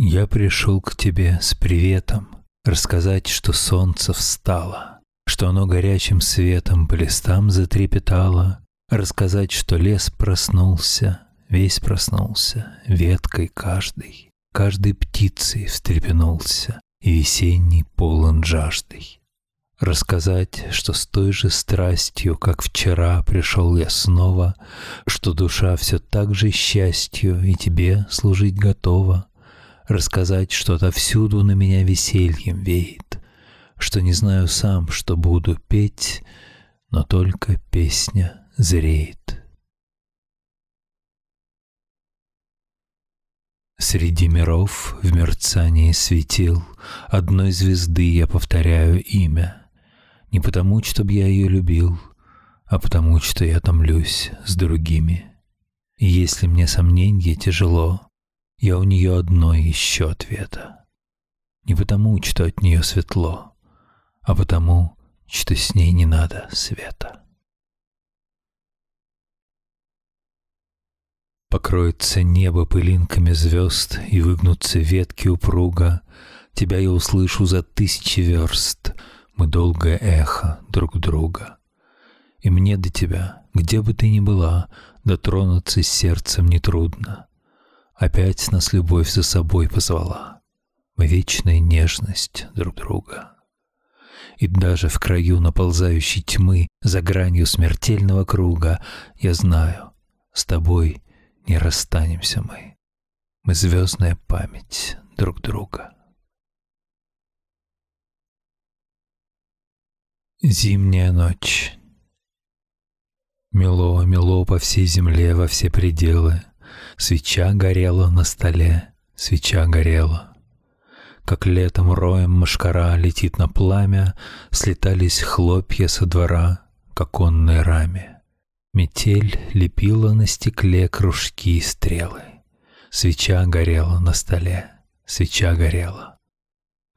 Я пришел к тебе с приветом, Рассказать, что солнце встало, Что оно горячим светом По листам затрепетало, Рассказать, что лес проснулся, Весь проснулся, веткой каждой, Каждой птицей встрепенулся, И весенний полон жаждой. Рассказать, что с той же страстью, как вчера пришел я снова, Что душа все так же счастью и тебе служить готова. Рассказать, что отовсюду на меня весельем веет, Что не знаю сам, что буду петь, Но только песня зреет. Среди миров в мерцании светил Одной звезды я повторяю имя — не потому, чтобы я ее любил, а потому, что я томлюсь с другими. И если мне сомненье тяжело, я у нее одной ищу ответа. Не потому, что от нее светло, а потому, что с ней не надо света. Покроется небо пылинками звезд И выгнутся ветки упруга. Тебя я услышу за тысячи верст — мы долгое эхо друг друга. И мне до тебя, где бы ты ни была, Дотронуться сердцем нетрудно. Опять нас любовь за собой позвала. Мы вечная нежность друг друга. И даже в краю наползающей тьмы, За гранью смертельного круга, Я знаю, с тобой не расстанемся мы. Мы звездная память друг друга. Зимняя ночь. Мело, мело по всей земле, во все пределы. Свеча горела на столе, свеча горела. Как летом роем мошкара летит на пламя, Слетались хлопья со двора к оконной раме. Метель лепила на стекле кружки и стрелы. Свеча горела на столе, свеча горела.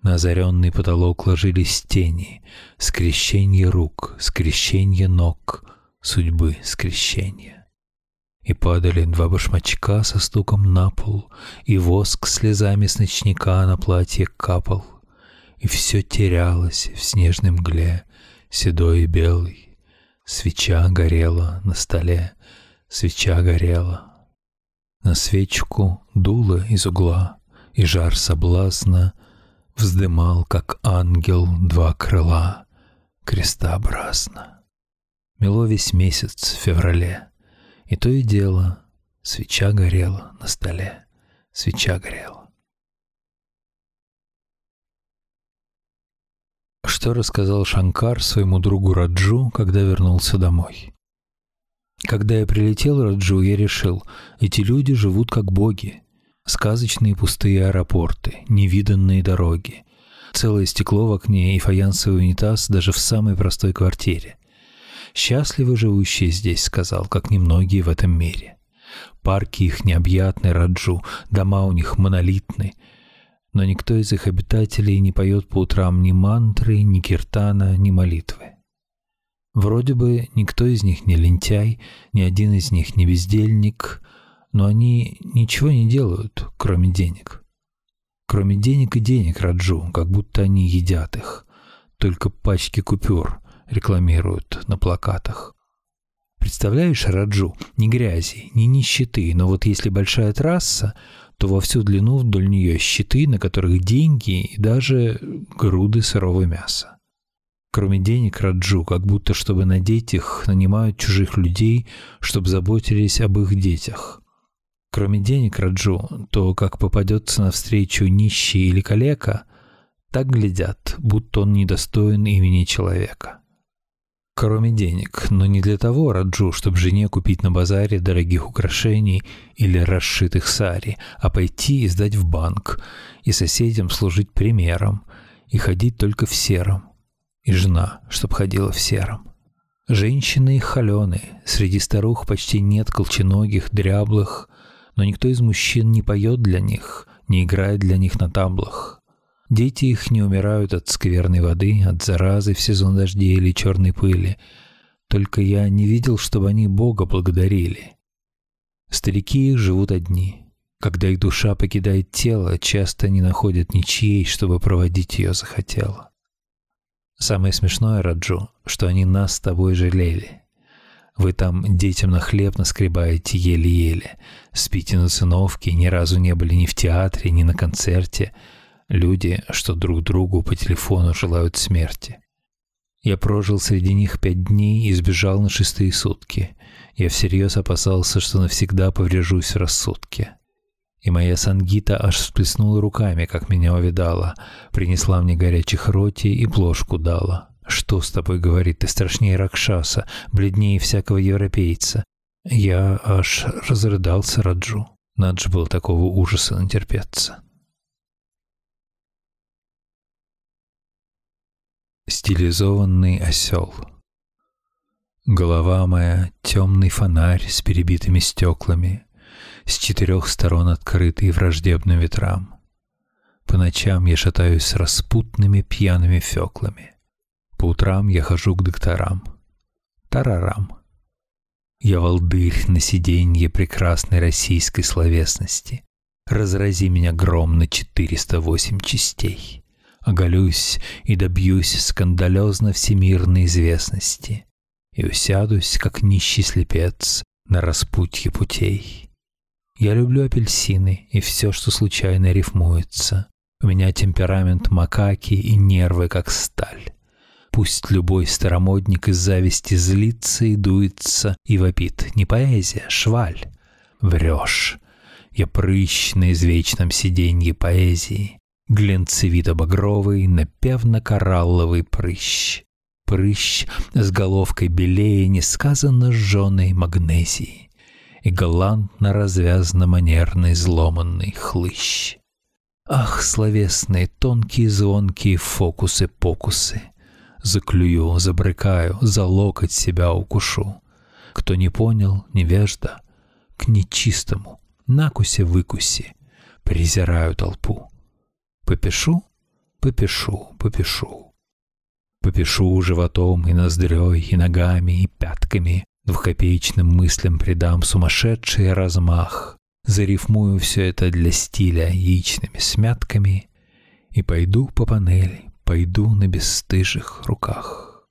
На озаренный потолок ложились тени, скрещенье рук, скрещенье ног, судьбы скрещенье. И падали два башмачка со стуком на пол, И воск слезами с ночника на платье капал, И все терялось в снежной мгле, седой и белый. Свеча горела на столе, свеча горела. На свечку дуло из угла, И жар соблазна Вздымал, как ангел, два крыла крестообразно. Мело весь месяц в феврале, и то и дело свеча горела на столе, свеча горела. Что рассказал Шанкар своему другу Раджу, когда вернулся домой? Когда я прилетел, Раджу, я решил, эти люди живут как боги, Сказочные пустые аэропорты, невиданные дороги, целое стекло в окне и фаянсовый унитаз даже в самой простой квартире. «Счастливы живущие здесь», — сказал, как немногие в этом мире. Парки их необъятны, Раджу, дома у них монолитны, но никто из их обитателей не поет по утрам ни мантры, ни киртана, ни молитвы. Вроде бы никто из них не лентяй, ни один из них не бездельник, но они ничего не делают, кроме денег. Кроме денег и денег, Раджу, как будто они едят их. Только пачки купюр рекламируют на плакатах. Представляешь, Раджу, ни грязи, ни нищеты, но вот если большая трасса, то во всю длину вдоль нее щиты, на которых деньги и даже груды сырого мяса. Кроме денег Раджу, как будто чтобы надеть их, нанимают чужих людей, чтобы заботились об их детях. Кроме денег Раджу, то как попадется навстречу нищий или калека, так глядят, будто он недостоин имени человека. Кроме денег, но не для того Раджу, чтобы жене купить на базаре дорогих украшений или расшитых сари, а пойти и сдать в банк, и соседям служить примером, и ходить только в сером, и жена, чтоб ходила в сером. Женщины их холеные, среди старух почти нет колченогих, дряблых, но никто из мужчин не поет для них, не играет для них на таблах. Дети их не умирают от скверной воды, от заразы в сезон дождей или черной пыли. Только я не видел, чтобы они Бога благодарили. Старики их живут одни. Когда их душа покидает тело, часто не находят ничьей, чтобы проводить ее захотело. Самое смешное, Раджу, что они нас с тобой жалели. Вы там детям на хлеб наскребаете еле-еле, спите на циновке, ни разу не были ни в театре, ни на концерте. Люди, что друг другу по телефону желают смерти. Я прожил среди них пять дней и сбежал на шестые сутки. Я всерьез опасался, что навсегда поврежусь в рассудке. И моя Сангита аж всплеснула руками, как меня увидала, принесла мне горячих роти и плошку дала. «Что с тобой, — говорит, — ты страшнее Ракшаса, бледнее всякого европейца?» Я аж разрыдался Раджу. Надо же было такого ужаса натерпеться. Стилизованный осел Голова моя — темный фонарь с перебитыми стеклами, с четырех сторон открытый враждебным ветрам. По ночам я шатаюсь с распутными пьяными феклами. По утрам я хожу к докторам. Тарарам. Я волдырь на сиденье прекрасной российской словесности. Разрази меня гром на 408 частей. Оголюсь и добьюсь скандалезно всемирной известности. И усядусь, как нищий слепец, на распутье путей. Я люблю апельсины и все, что случайно рифмуется. У меня темперамент макаки и нервы, как сталь. Пусть любой старомодник из зависти злится и дуется и вопит. Не поэзия, шваль. Врешь. Я прыщ на извечном сиденье поэзии. Глинцевито-багровый, напевно-коралловый прыщ. Прыщ с головкой белее несказанно жженой магнезии и галантно развязно манерный зломанный хлыщ. Ах, словесные, тонкие, звонкие фокусы-покусы! Заклюю, забрыкаю, за локоть себя укушу. Кто не понял, невежда, к нечистому, накусе-выкуси, презираю толпу. Попишу, попишу, попишу. Попишу животом и ноздрёй, и ногами, и пятками, Двухкопеечным мыслям придам сумасшедший размах, Зарифмую все это для стиля яичными смятками И пойду по панели, пойду на бесстыжих руках.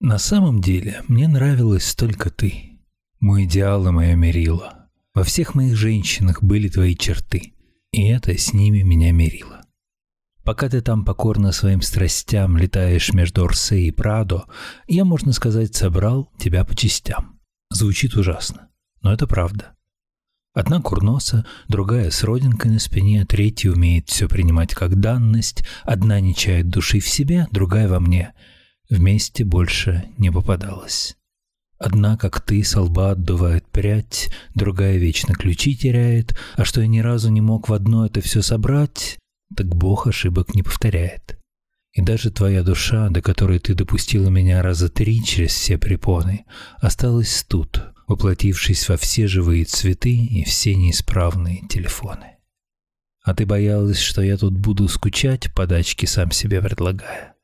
На самом деле мне нравилась только ты, мой идеал и моя мерила. Во всех моих женщинах были твои черты, и это с ними меня мерило. Пока ты там покорно своим страстям летаешь между Орсе и Прадо, я, можно сказать, собрал тебя по частям. Звучит ужасно, но это правда. Одна курноса, другая с родинкой на спине, третья умеет все принимать как данность, одна не чает души в себе, другая во мне. Вместе больше не попадалась. Одна, как ты, со лба отдувает прядь, другая вечно ключи теряет, а что я ни разу не мог в одно это все собрать, так Бог ошибок не повторяет. И даже твоя душа, до которой ты допустила меня раза три через все препоны, осталась тут, воплотившись во все живые цветы и все неисправные телефоны. А ты боялась, что я тут буду скучать, подачки сам себе предлагая.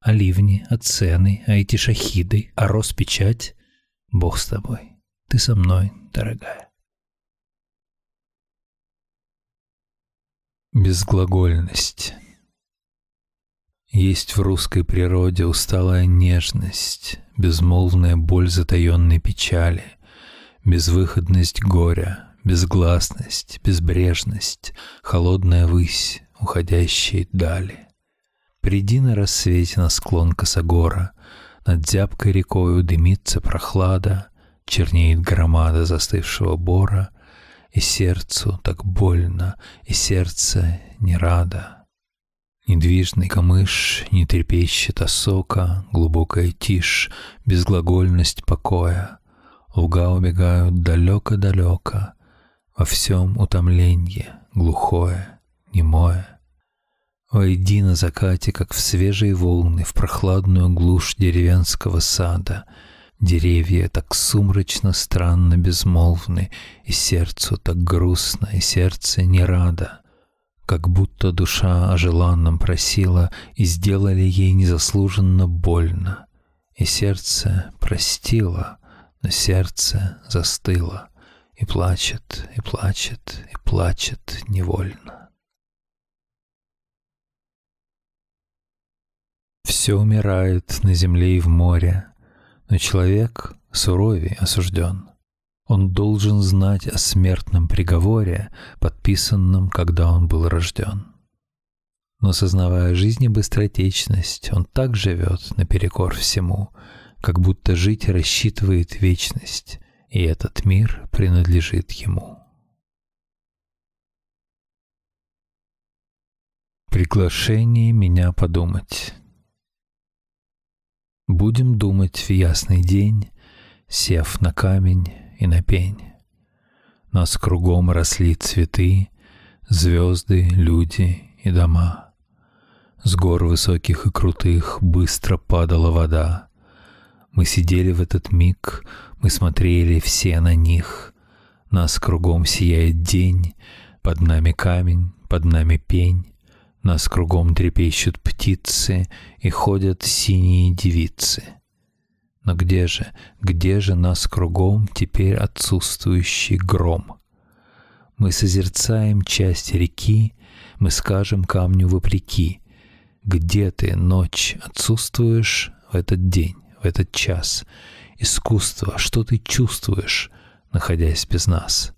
А ливни, а цены, а эти шахиды, а Роспечать — Бог с тобой, ты со мной, дорогая. Безглагольность. Есть в русской природе усталая нежность, безмолвная боль затаенной печали, безвыходность горя, безгласность, безбрежность, холодная высь, уходящие дали. Приди на рассвете на склон косогора, над зябкой рекою дымится прохлада, чернеет громада застывшего бора — и сердцу так больно, и сердце не радо. Недвижный камыш не трепещет осока, глубокая тишь, безглагольность покоя. Луга убегают далеко-далеко, во всем утомленье, глухое, немое. Войди на закате, как в свежие волны, в прохладную глушь деревенского сада — Деревья так сумрачно, странно безмолвны, И сердцу так грустно, и сердце не радо. Как будто душа о желанном просила, И сделали ей незаслуженно больно. И сердце простило, но сердце застыло и плачет, и плачет, и плачет невольно. Все умирает на земле и в море, но человек суровей осужден. Он должен знать о смертном приговоре, подписанном, когда он был рожден. Но сознавая жизни быстротечность, он так живет наперекор всему, как будто жить рассчитывает вечность, и этот мир принадлежит ему. Приглашение меня подумать. Будем думать в ясный день, сев на камень и на пень. Нас кругом росли цветы, звезды, люди и дома. С гор высоких и крутых быстро падала вода. Мы сидели в этот миг, мы смотрели все на них. Нас кругом сияет день, под нами камень, под нами пень. Нас кругом трепещут птицы и ходят синие девицы. Но где же, где же нас кругом теперь отсутствующий гром? Мы созерцаем часть реки, мы скажем камню вопреки. Где ты, ночь, отсутствуешь в этот день, в этот час? Искусство, что ты чувствуешь, находясь без нас?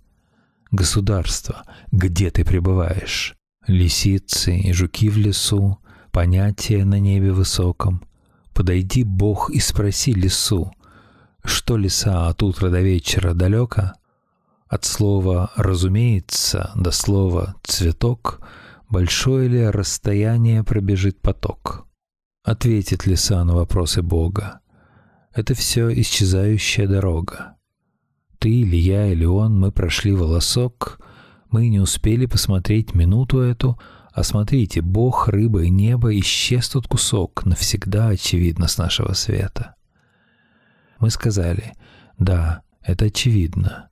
Государство, где ты пребываешь? Лисицы и жуки в лесу, понятия на небе высоком. Подойди, Бог, и спроси лесу, что леса от утра до вечера далеко? От слова «разумеется» до слова «цветок» большое ли расстояние пробежит поток? Ответит леса на вопросы Бога? Это все исчезающая дорога. Ты или я, или он, мы прошли волосок — мы не успели посмотреть минуту эту, а смотрите, Бог, рыба и небо исчез тот кусок, навсегда очевидно с нашего света. Мы сказали, да, это очевидно,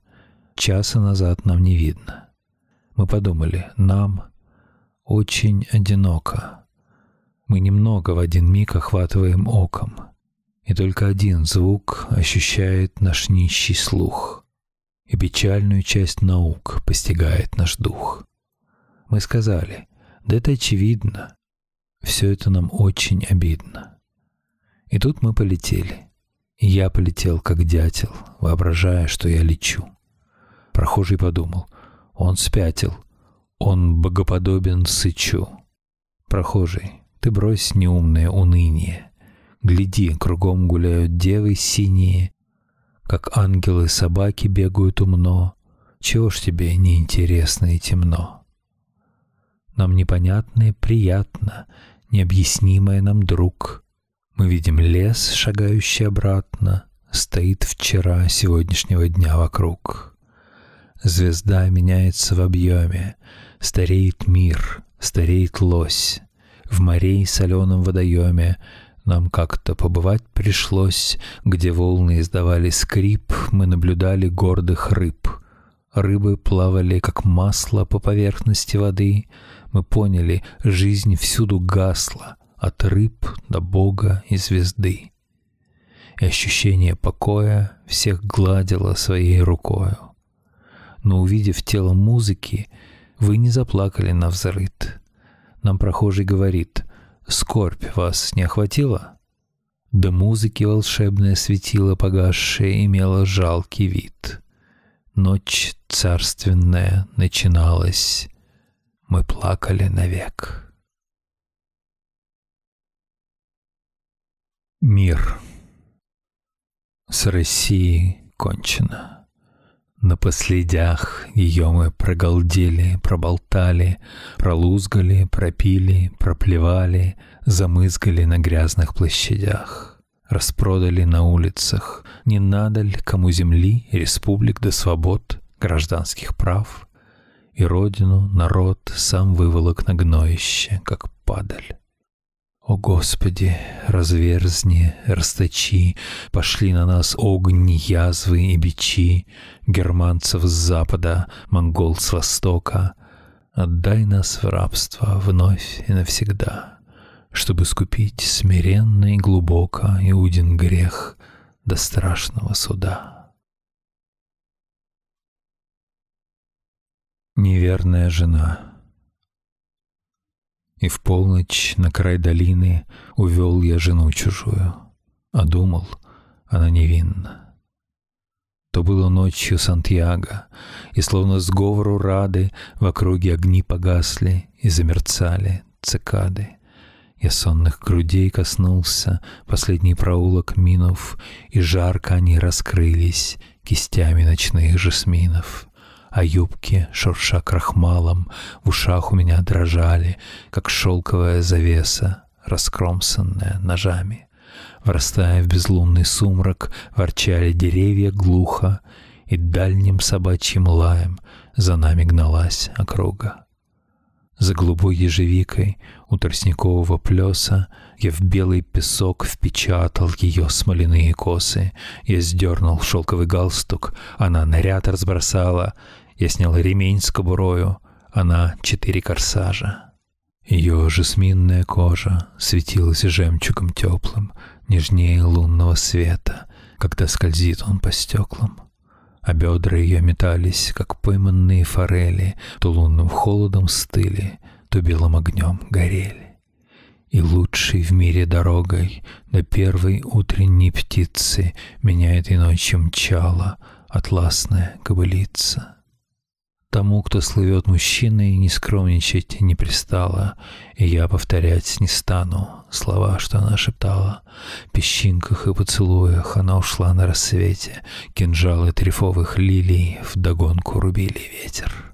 часа назад нам не видно. Мы подумали, нам очень одиноко. Мы немного в один миг охватываем оком, и только один звук ощущает наш нищий слух — и печальную часть наук постигает наш дух. Мы сказали, да это очевидно, все это нам очень обидно. И тут мы полетели. И я полетел, как дятел, воображая, что я лечу. Прохожий подумал, он спятил, он богоподобен сычу. Прохожий, ты брось неумное уныние. Гляди, кругом гуляют девы синие, как ангелы-собаки бегают умно. Чего ж тебе неинтересно и темно? Нам непонятно и приятно, необъяснимое нам друг. Мы видим лес, шагающий обратно, стоит вчера сегодняшнего дня вокруг. Звезда меняется в объеме, стареет мир, стареет лось. В море и соленом водоеме нам как-то побывать пришлось, где волны издавали скрип, мы наблюдали гордых рыб. Рыбы плавали, как масло по поверхности воды. Мы поняли, жизнь всюду гасла, от рыб до Бога и звезды. И ощущение покоя всех гладило своей рукою. Но увидев тело музыки, вы не заплакали на взрыд. Нам прохожий говорит — скорбь вас не охватила? До музыки волшебное светило погасшее имело жалкий вид. Ночь царственная начиналась, мы плакали навек. Мир с Россией кончено. На последях ее мы прогалдели, проболтали, пролузгали, пропили, проплевали, замызгали на грязных площадях. Распродали на улицах, не надо ли кому земли, республик до свобод, гражданских прав. И родину, народ сам выволок на гноище, как падаль. О Господи, разверзни, расточи, пошли на нас огни, язвы и бичи, германцев с запада, монгол с востока. Отдай нас в рабство вновь и навсегда, чтобы скупить смиренно и глубоко Иудин грех до страшного суда. Неверная жена — и в полночь на край долины увел я жену чужую, а думал, она невинна. То было ночью Сантьяго, и словно сговору рады В округе огни погасли и замерцали цикады. Я сонных грудей коснулся, последний проулок минув, И жарко они раскрылись кистями ночных жасминов. А юбки, шурша крахмалом, в ушах у меня дрожали, Как шелковая завеса, раскромсанная ножами. Врастая в безлунный сумрак, ворчали деревья глухо, И дальним собачьим лаем за нами гналась округа. За голубой ежевикой у тростникового плеса Я в белый песок впечатал ее смоляные косы. Я сдернул шелковый галстук, она наряд разбросала. Я снял ремень с кобурою, она четыре корсажа. Ее жасминная кожа светилась жемчугом теплым, Нежнее лунного света, когда скользит он по стеклам а бедра ее метались, как пойманные форели, то лунным холодом стыли, то белым огнем горели. И лучшей в мире дорогой до первой утренней птицы меня этой ночью мчала атласная кобылица. Тому, кто слывет мужчиной, не скромничать не пристало, И я повторять не стану слова, что она шептала. В песчинках и поцелуях она ушла на рассвете, Кинжалы трефовых лилий вдогонку рубили ветер.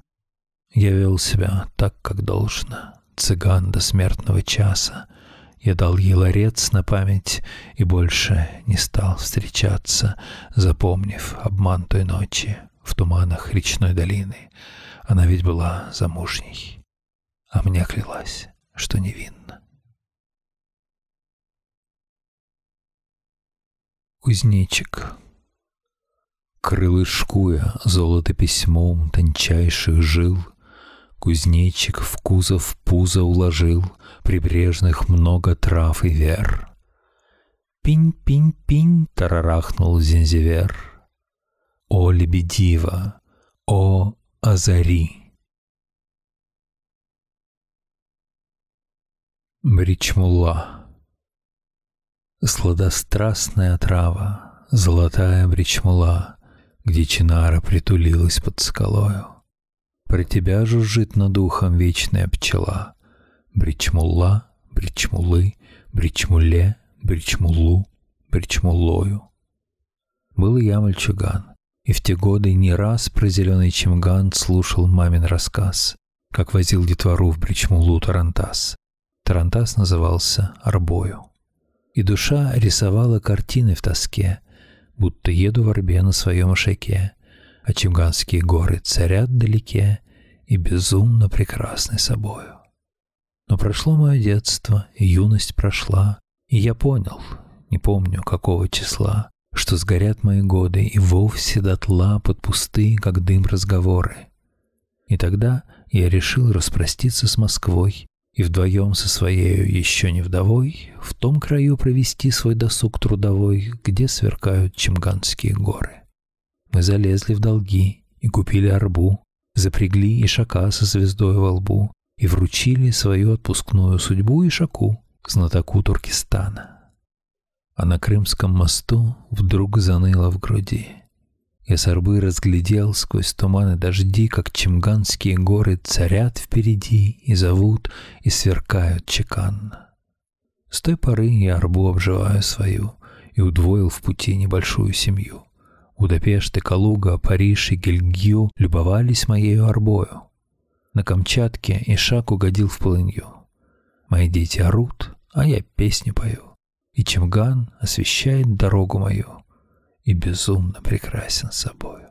Я вел себя так, как должно, цыган до смертного часа. Я дал ей ларец на память и больше не стал встречаться, Запомнив обман той ночи в туманах речной долины. Она ведь была замужней, а мне клялась, что невинна. Кузнечик Крылышкуя золото письмом тончайших жил, Кузнечик в кузов пузо уложил Прибрежных много трав и вер. Пинь-пинь-пинь тарарахнул зензивер — о лебедива, о озари. Бричмула Сладострастная трава, золотая бричмула, Где чинара притулилась под скалою. Про тебя жужжит над ухом вечная пчела. Бричмула, бричмулы, бричмуле, бричмулу, бричмулою. Был я мальчуган, и в те годы не раз про зеленый чемган слушал мамин рассказ, как возил детвору в Бричмулу Тарантас. Тарантас назывался Арбою. И душа рисовала картины в тоске, будто еду в Арбе на своем ошаке, а чемганские горы царят вдалеке и безумно прекрасны собою. Но прошло мое детство, и юность прошла, и я понял, не помню какого числа, что сгорят мои годы и вовсе дотла под пустые, как дым, разговоры. И тогда я решил распроститься с Москвой и вдвоем со своей еще не вдовой в том краю провести свой досуг трудовой, где сверкают Чемганские горы. Мы залезли в долги и купили арбу, запрягли ишака со звездой во лбу и вручили свою отпускную судьбу ишаку, знатоку Туркестана а на Крымском мосту вдруг заныло в груди. Я с арбы разглядел сквозь туманы дожди, как чемганские горы царят впереди и зовут, и сверкают чеканно. С той поры я арбу обживаю свою и удвоил в пути небольшую семью. Будапешт и Калуга, Париж и Гельгью любовались моею арбою. На Камчатке Ишак угодил в полынью. Мои дети орут, а я песни пою и Чемган освещает дорогу мою и безумно прекрасен собою.